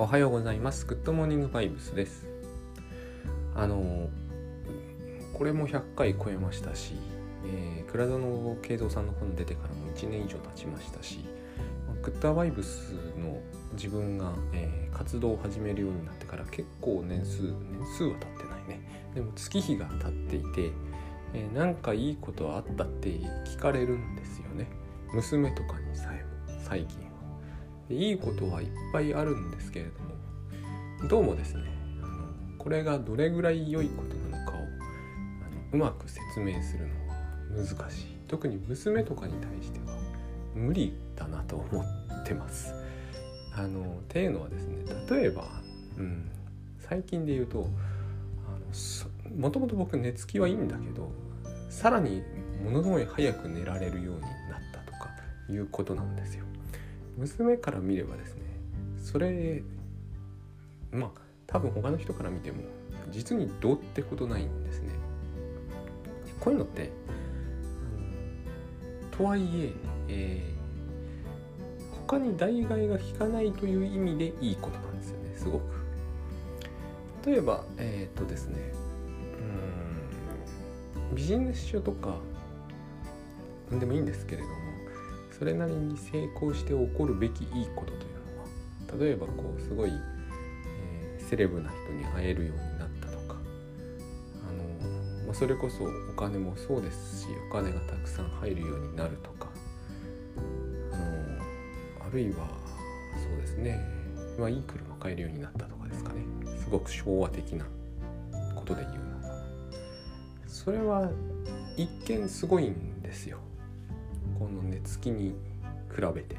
おはようございます。グッドモーニングバイブスです。あのこれも100回超えましたし、えー、倉園慶三さんの本出てからも1年以上経ちましたし、グッドバイブスの自分が、えー、活動を始めるようになってから結構年数年数は経ってないね。でも月日が経っていて、えー、なんかいいことあったって聞かれるんですよね。娘とかにさえも最近いいことはいっぱいあるんですけれどもどうもですねあのこれがどれぐらい良いことなのかをあのうまく説明するのは難しい特に娘とかに対しては無理だなと思ってます。あのっていうのはですね例えば、うん、最近で言うともともと僕寝つきはいいんだけどさらにものすごい早く寝られるようになったとかいうことなんですよ。娘から見ればですねそれまあ多分他の人から見ても実にどうってことないんですね。こういうのってとはいええー、他に代替が効かないという意味でいいことなんですよねすごく。例えばえっ、とですねうんビジネス書とか何でもいいんですけれどもそれなりに成功して起こるべきいいことというのは例えばこうすごい、えー、セレブな人に会えるようになったとかあの、まあ、それこそお金もそうですしお金がたくさん入るようになるとかあのあるいはそうですね、まあ、いい車買えるようになったとかですかねすごく昭和的なことで言うのはそれは一見すごいんですよ。この寝つきに比べて。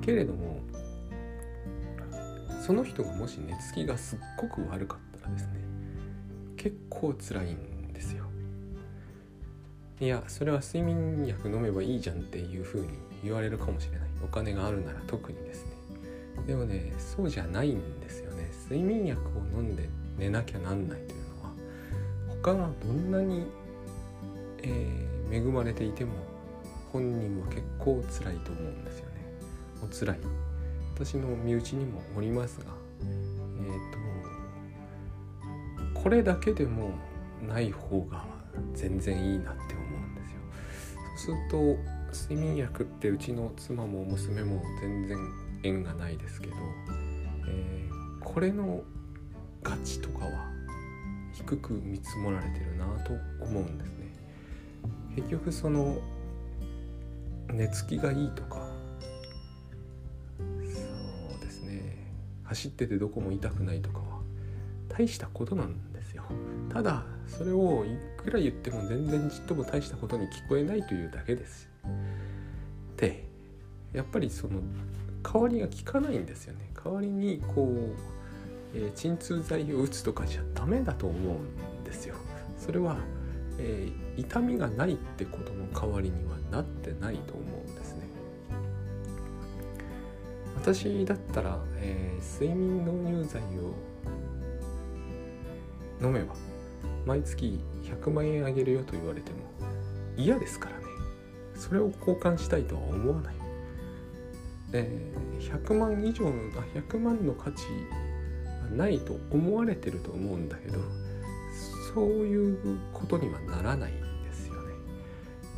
けれどもその人がもし寝つきがすっごく悪かったらですね結構辛いんですよ。いやそれは睡眠薬飲めばいいじゃんっていう風に言われるかもしれない。お金があるなら特にですね。でもねそうじゃないんですよね。睡眠薬を飲んで寝なきゃなんないというのは他がどんなに、えー、恵まれていても本人は結構辛いと思うんですよね。お辛い。私の身内にもおりますがえっ、ー、とこれだけでもない方が全然いいなって思うんですよ。そうすると睡眠薬ってうちの妻も娘も全然縁がないですけど、えー、これの価値とかは低く見積もられてるなと思うんですね。結局その寝つきがいいとか。そうですね。走っててどこも痛くないとかは大したことなんですよ。ただそれをいくら言っても全然ちっとも大したことに聞こえないというだけです。でやっぱりその代わりが効かないんですよね。代わりにこう、えー、鎮痛剤を打つとかじゃダメだと思うんですよ。それはえー、痛みがないってことの代わりにはなってないと思うんですね。私だったら、えー、睡眠導入剤を飲めば毎月100万円あげるよと言われても嫌ですからねそれを交換したいとは思わない、えー、100万以上の100万の価値はないと思われてると思うんだけどそういうことにはならないんですよね。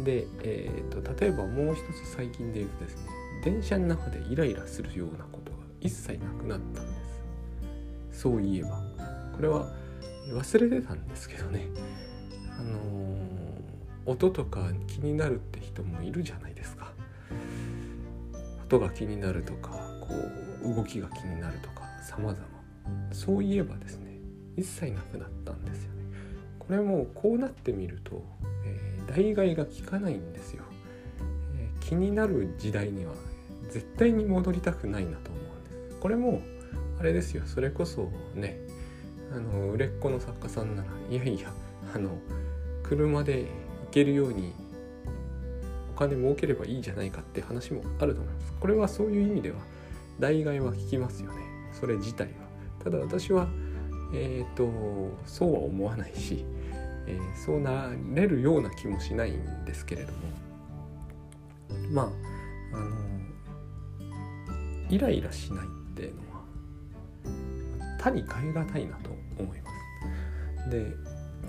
で、えーと、例えばもう一つ最近で言うとですね電車の中でイライラするようなことが一切なくなったんですそういえば。これは忘れてたんですけどね。あのー、音とか気になるって人もいるじゃないですか。音が気になるとかこう動きが気になるとか様々。そういえばですね一切なくなったんですよこれもこうなってみると、えー、代替が効かないんですよ、えー、気になる時代には絶対に戻りたくないなと思うんです。これもあれですよ。それこそねあの売れっ子の作家さんならいやいやあの車で行けるようにお金儲ければいいじゃないかって話もあると思います。これはそういう意味では代替は効きますよね。それ自体は。ただ私はえっ、ー、とそうは思わないしえー、そうなれるような気もしないんですけれども。まああのイライラしないっていうのは他に変え難いなと思います。で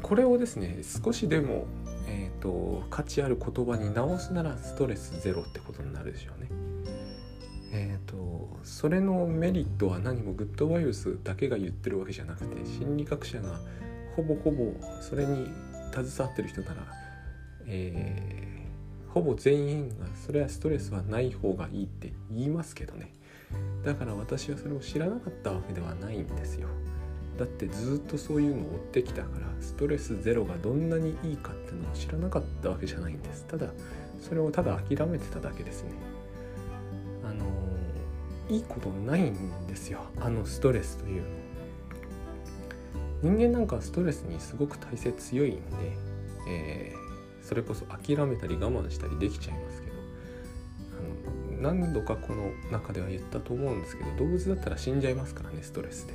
これをですね少しでも、えーと、価値ある言葉に直すならストレスゼロってことになるでしょうね。え、ー、とそれのメリットは何もグッドバイブスだけが言ってるわけじゃなくて心理学者がほぼほぼそれに携わってる人なら、えー、ほぼ全員がそれはストレスはない方がいいって言いますけどね。だから私はそれを知らなかったわけではないんですよ。だってずっとそういうのを追ってきたからストレスゼロがどんなにいいかっていうのを知らなかったわけじゃないんです。ただそれをただ諦めてただけですね。あのいいことないんですよ。あのストレスというの人間なんかストレスにすごく耐性強いんで、えー、それこそ諦めたり我慢したりできちゃいますけどあの何度かこの中では言ったと思うんですけど動物だったら死んじゃいますからねストレスで。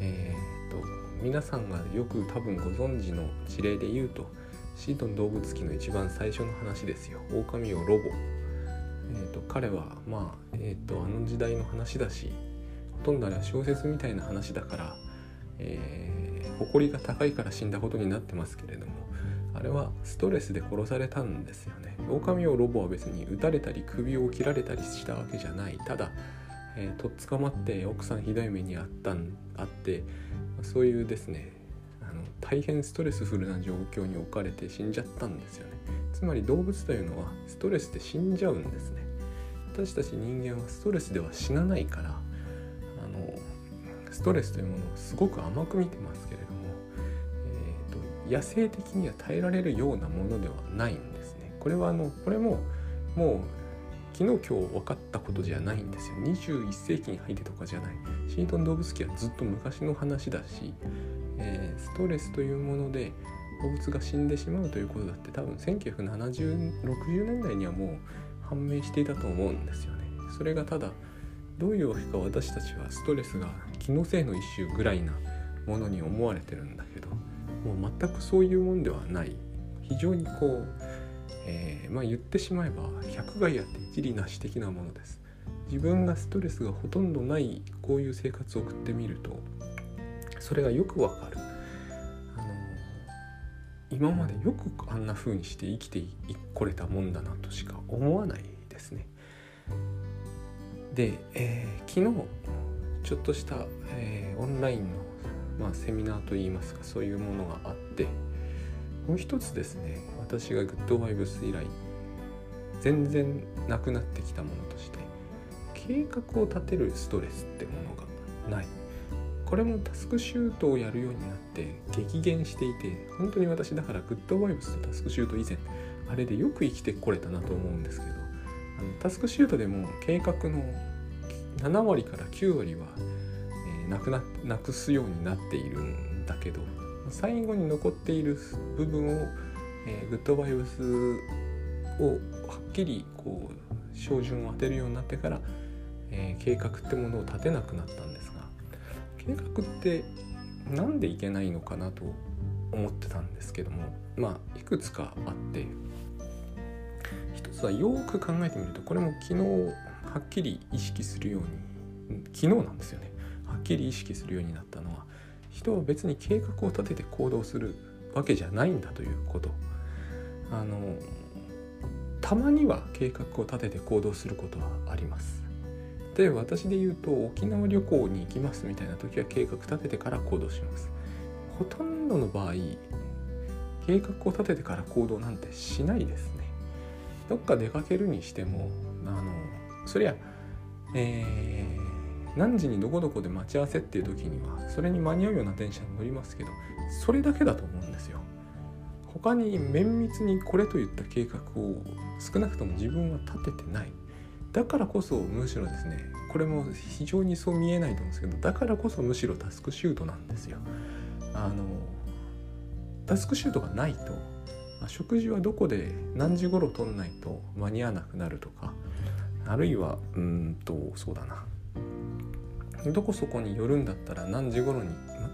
えーと、皆さんがよく多分ご存知の事例で言うとシートン動物記の一番最初の話ですよ狼をロボ、えーと、彼はまあ、えーと、あの時代の話だしほとんどあれは小説みたいな話だからえー、誇りが高いから死んだことになってますけれどもあれはストレスで殺されたんですよね。狼をロボは別に撃たれたり首を切られたりしたわけじゃない。ただ、えー、とっ捕まって奥さんひどい目にあったんあってそういうですねあの大変ストレスフルな状況に置かれて死んじゃったんですよね。つまり動物というのはストレスで死んじゃうんですね。私たち人間はストレスでは死なないからストレスというものをすごく甘く見てますけれども、えーと、野生的には耐えられるようなものではないんですね。これはあのこれももう昨日今日分かったことじゃないんですよ。21世紀に入ってとかじゃない。シートン動物記はずっと昔の話だし、えー、ストレスというもので動物が死んでしまうということだって多分1970、60年代にはもう判明していたと思うんですよね。それがただどういうわけか私たちはストレスが気のせいの一種ぐらいなものに思われてるんだけどもう全くそういうもんではない。非常にこう、えー、まあ言ってしまえば百害あって一理なし的なものです。自分がストレスがほとんどないこういう生活を送ってみるとそれがよくわかる。あの今までよくあんな風にして生きてこれたもんだなとしか思わないですね。で、えー、昨日ちょっとした、えー、オンラインの、まあ、セミナーといいますかそういうものがあってもう一つですね私がグッドバイブス以来全然なくなってきたものとして計画を立てるストレスってものがない。これもタスクシュートをやるようになって激減していて本当に私だからグッドバイブスとタスクシュート以前あれでよく生きてこれたなと思うんですけどあのタスクシュートでも計画の7割から9割は、えー、なくななくすようになっているんだけど最後に残っている部分を、えー、グッドバイブスをはっきりこう照準を当てるようになってから、えー、計画ってものを立てなくなったんですが計画って何でいけないのかなと思ってたんですけどもまあいくつかあって一つはよく考えてみるとこれも昨日はっきり意識するように昨日なんですよね。はっきり意識するようになったのは人は別に計画を立てて行動するわけじゃないんだということ。あのたまには計画を立てて行動することはあります。例えば私で言うと沖縄旅行に行きますみたいな時は計画立ててから行動します。ほとんどの場合計画を立ててから行動なんてしないですね。どっか出かけるにしてもあのそりゃ、えー、何時にどこどこで待ち合わせっていう時にはそれに間に合うような電車に乗りますけどそれだけだと思うんですよ。他に綿密にこれといった計画を少なくとも自分は立ててないだからこそむしろですねこれも非常にそう見えないと思うんですけどだからこそむしろタスクシュートなんですよあのタスクシュートがないと食事はどこで何時頃取んないと間に合わなくなるとかあるいはうんとそうだなどこそこに寄るんだったら何時頃に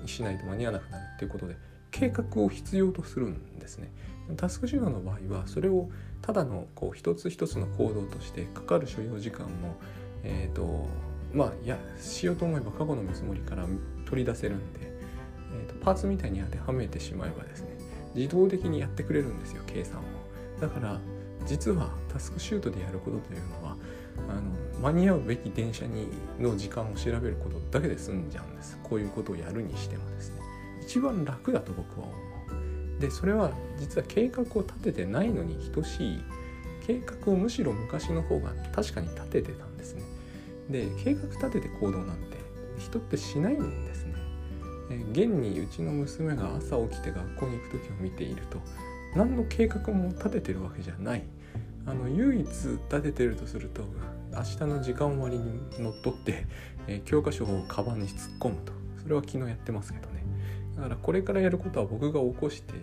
しないと間に合わなくなるっていうことで計画を必要とするんですね。タスクシュートの場合はそれをただのこう一つ一つの行動としてかかる所要時間も、えーと、まあやしようと思えば過去の見積もりから取り出せるんで、えーと、パーツみたいに当てはめてしまえばですね自動的にやってくれるんですよ計算をだから実はタスクシュートでやることというのはあの間に合うべき電車にの時間を調べることだけで済んじゃうんです。こういうことをやるにしてもですね。一番楽だと僕は思う。でそれは実は計画を立ててないのに等しい計画をむしろ昔の方が確かに立ててたんですね。で計画立てて行動なんて人ってしないんですね。現にうちの娘が朝起きて学校に行く時を見ていると何の計画も立ててるわけじゃない。あの唯一立ててるとすると明日の時間割にのっとって、えー、教科書をカバンに突っ込むと。それは昨日やってますけどね。だからこれからやることは僕が起こして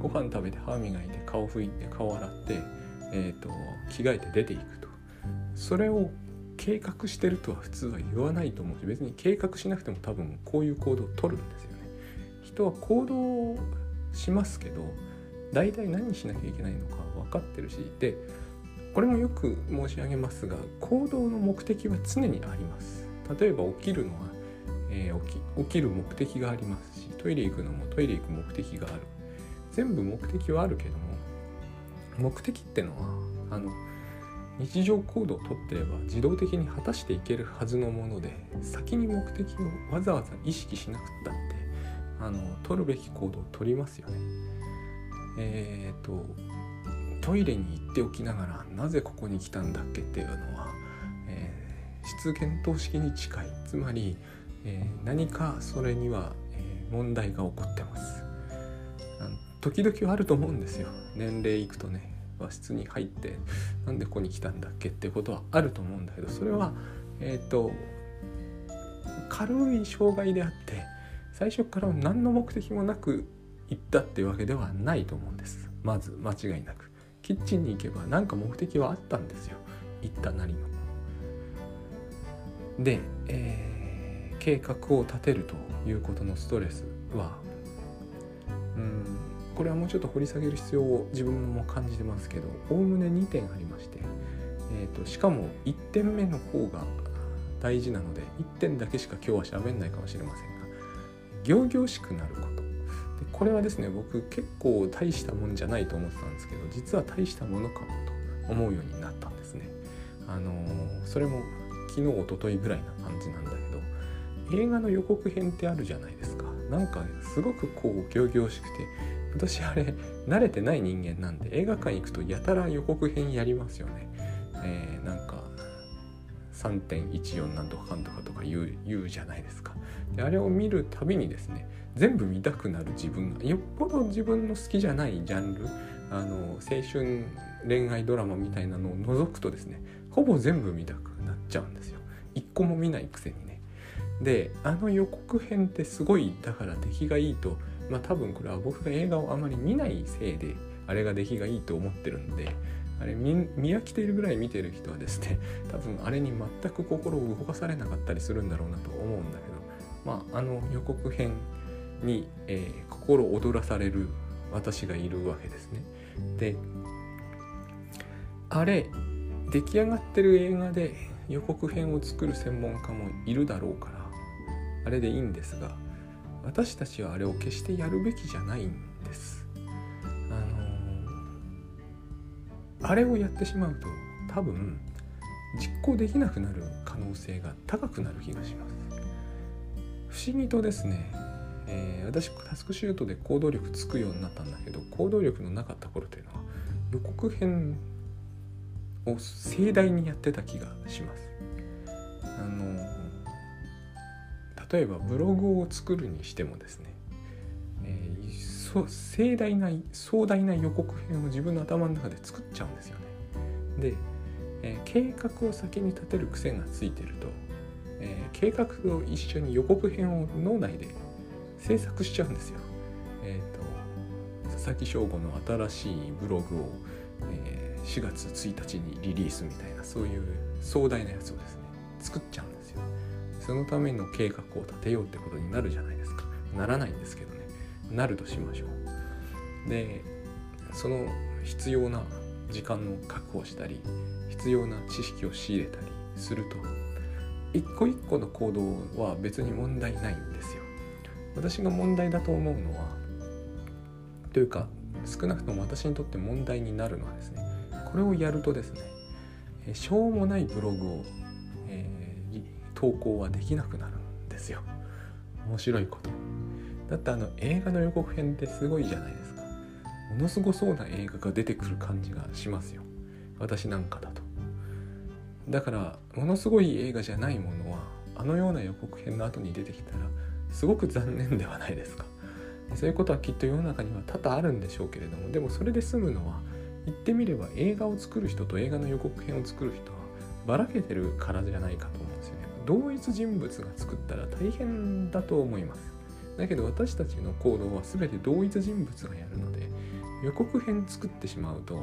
ご飯食べて歯磨いて顔拭いて顔洗って、えーと、着替えて出ていくと。それを計画してるとは普通は言わないと思うし別に計画しなくても多分こういう行動を取るんですよね。人は行動しますけど大体何しなきゃいけないのか分かってるしでこれもよく申し上げますが行動の目的は常にあります例えば起きるのは、えー、起き起きる目的がありますしトイレ行くのもトイレ行く目的がある全部目的はあるけども目的ってのはあの日常行動をとってれば自動的に果たしていけるはずのもので先に目的をわざわざ意識しなくったってあの取るべき行動を取りますよね。えっ、とトイレに行っておきながらなぜここに来たんだっけっていうのは、えー、質検討式に近い。つまり、えー、何かそれには、えー、問題が起こってます。時々あると思うんですよ。年齢いくとね和室に入ってなんでここに来たんだっけってことはあると思うんだけどそれはえっ、と軽い障害であって最初から何の目的もなく行ったっていうわけではないと思うんです。まず間違いなく。キッチンに行けば何か目的はあったんですよ行ったなりの。で、えー、計画を立てるということのストレスはうんこれはもうちょっと掘り下げる必要を自分も感じてますけどおおむね2点ありまして、えーと、しかも1点目の方が大事なので1点だけしか今日は喋んないかもしれませんが行々しくなることこれはですね僕結構大したもんじゃないと思ってたんですけど実は大したものかもと思うようになったんですね。あの、それも昨日一昨日ぐらいな感じなんだけど映画の予告編ってあるじゃないですか。なんかすごくこう仰々しくて私あれ慣れてない人間なんで映画館行くとやたら予告編やりますよね。えー、なんか3.14何とかかんとかとか言う言うじゃないですか。であれを見るたびにですね全部見たくなる自分がよっぽど自分の好きじゃないジャンルあの青春恋愛ドラマみたいなのを除くとですねほぼ全部見たくなっちゃうんですよ。一個も見ないくせにね。であの予告編ってすごいだから出来がいいとまあ多分これは僕が映画をあまり見ないせいであれが出来がいいと思ってるんであれ見飽きているぐらい見てる人はですね 多分あれに全く心を動かされなかったりするんだろうなと思うんだけどまああの予告編に、えー、心躍らされる私がいるわけですね。であれ出来上がってる映画で予告編を作る専門家もいるだろうからあれでいいんですが私たちはあれを決してやるべきじゃないんです。あのー、あれをやってしまうと多分実行できなくなる可能性が高くなる気がします。不思議とですねえー、私タスクシュートで行動力つくようになったんだけど行動力のなかった頃というのは予告編を盛大にやってた気がします。あの例えばブログを作るにしてもですね、えー、そ盛大な壮大な予告編を自分の頭の中で作っちゃうんですよね。で、えー、計画を先に立てる癖がついてると、えー、計画と一緒に予告編を脳内で制作しちゃうんですよ。えっ、ー、と佐々木翔吾の新しいブログを、えー、4月1日にリリースみたいなそういう壮大なやつをですね作っちゃうんですよ。そのための計画を立てようってことになるじゃないですか。ならないんですけどね。なるとしましょう。でその必要な時間を確保したり必要な知識を仕入れたりすると一個一個の行動は別に問題ないんですよ私が問題だと思うのはというか少なくとも私にとって問題になるのはですねこれをやるとですねしょうもないブログを、えー、投稿はできなくなるんですよ。面白いこと。だってあの映画の予告編ってすごいじゃないですか。ものすごそうな映画が出てくる感じがしますよ。私なんかだと。だからものすごい映画じゃないものはあのような予告編の後に出てきたらすごく残念ではないですか。そういうことはきっと世の中には多々あるんでしょうけれどもでもそれで済むのは言ってみれば映画を作る人と映画の予告編を作る人はばらけてるからじゃないかと思うんですよね。同一人物が作ったら大変だと思います。だけど私たちの行動は全て同一人物がやるので予告編作ってしまうと、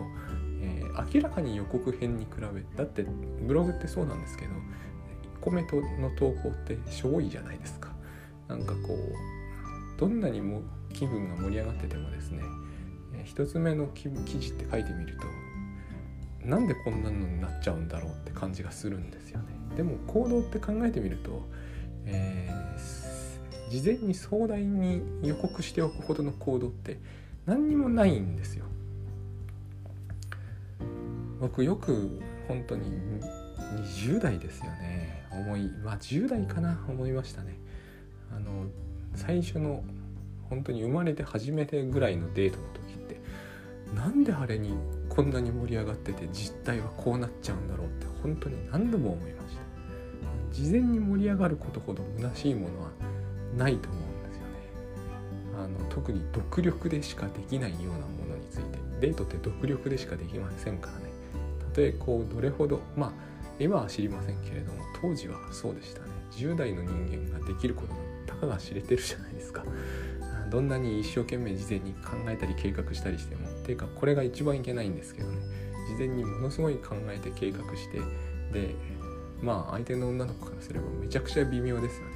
えー、明らかに予告編に比べだってブログってそうなんですけど1個目の投稿ってしょぼいじゃないですか。なんかこうどんなにも気分が盛り上がっててもですね、えー、1つ目の記事って書いてみるとなんでこんなのになっちゃうんだろうって感じがするんですよね。でも行動って考えてみると、えー、事前に壮大に予告しておくほどの行動って何にもないんですよ。僕よく本当に20代ですよね。思いまあ10代かな思いましたね。あの最初の本当に生まれて初めてぐらいのデートの時ってなんであれにこんなに盛り上がってて実態はこうなっちゃうんだろうって本当に何度も思いました。事前に盛り上がることほど虚しいものはないと思うんですよね。あの特に独力でしかできないようなものについて。デートって独力でしかできませんからね。たとえこうどれほどまあ今は知りませんけれども当時はそうでしたね。10代の人間ができることがたかが知れてるじゃないですか。どんなに一生懸命事前に考えたり計画したりしてもっていうかこれが一番いけないんですけどね。事前にものすごい考えて計画してでまあ相手の女の子からすればめちゃくちゃ微妙ですよね。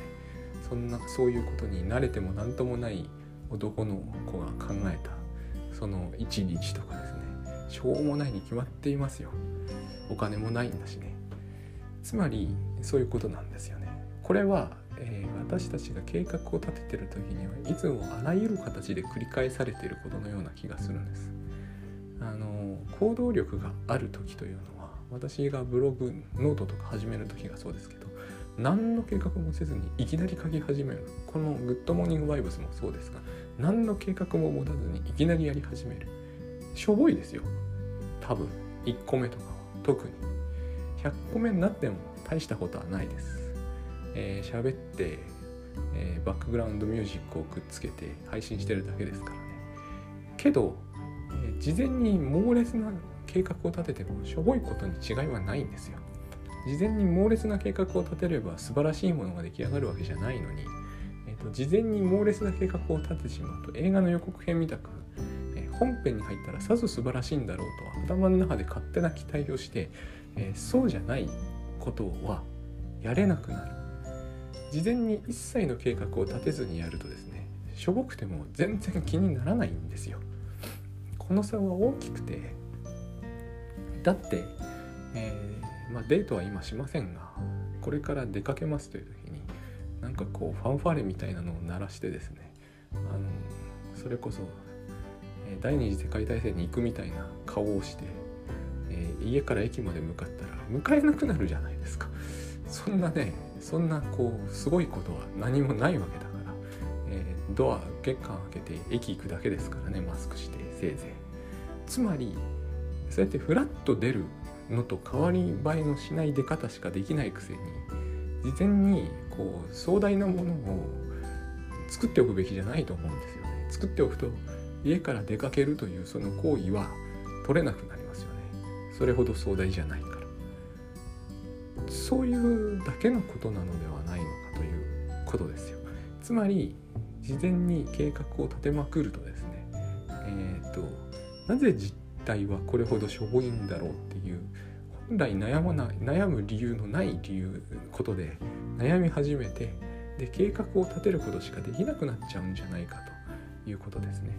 そんなそういうことに慣れても何ともない男の子が考えたその一日とかですね。しょうもないに決まっていますよ。お金もないんだしね。つまりそういうことなんですよね。これは、え、私たちが計画を立ててる時にはいつもあらゆる形で繰り返されていることのような気がするんです。あの行動力がある時というのは私がブログノートとか始める時がそうですけど何の計画もせずにいきなり書き始める。このグッドモーニングバイブスもそうですが何の計画も持たずにいきなりやり始める。しょぼいですよ。多分。1個目とかは。特に。100個目になっても大したことはないです。えー、喋って、えー、バックグラウンドミュージックをくっつけて配信してるだけですからね。けど、えー、事前に猛烈な計画を立ててもしょぼいことに違いはないんですよ。事前に猛烈な計画を立てれば素晴らしいものが出来上がるわけじゃないのに、えーと、事前に猛烈な計画を立ててしまうと映画の予告編みたく、えー、本編に入ったらさぞ素晴らしいんだろうと頭の中で勝手な期待をして、えー、そうじゃないことはやれなくなる。事前に一切の計画を立てずにやるとですねしょぼくても全然気にならないんですよ。この差は大きくてだって、えーまあ、デートは今しませんがこれから出かけますという時になんかこうファンファーレみたいなのを鳴らしてですねあのそれこそ、え第二次世界大戦に行くみたいな顔をして、えー、家から駅まで向かったら迎えなくなるじゃないですか。そんなねそんなこうすごいことは何もないわけだから、えー、ドア玄関開けて駅行くだけですからねマスクしてせいぜいつまりそうやってフラッと出るのと変わり映えのしない出方しかできないくせに事前にこう壮大なものを作っておくべきじゃないと思うんですよね。作っておくと家から出かけるというその行為は取れなくなりますよね。それほど壮大じゃないから。そういうだけのことなのではないのかということですよ。つまり事前に計画を立てまくるとですねえっ、ー、となぜ実態はこれほどしょぼいんだろうっていう本来悩まない悩む理由のない理由ことで悩み始めてで計画を立てることしかできなくなっちゃうんじゃないかということですね。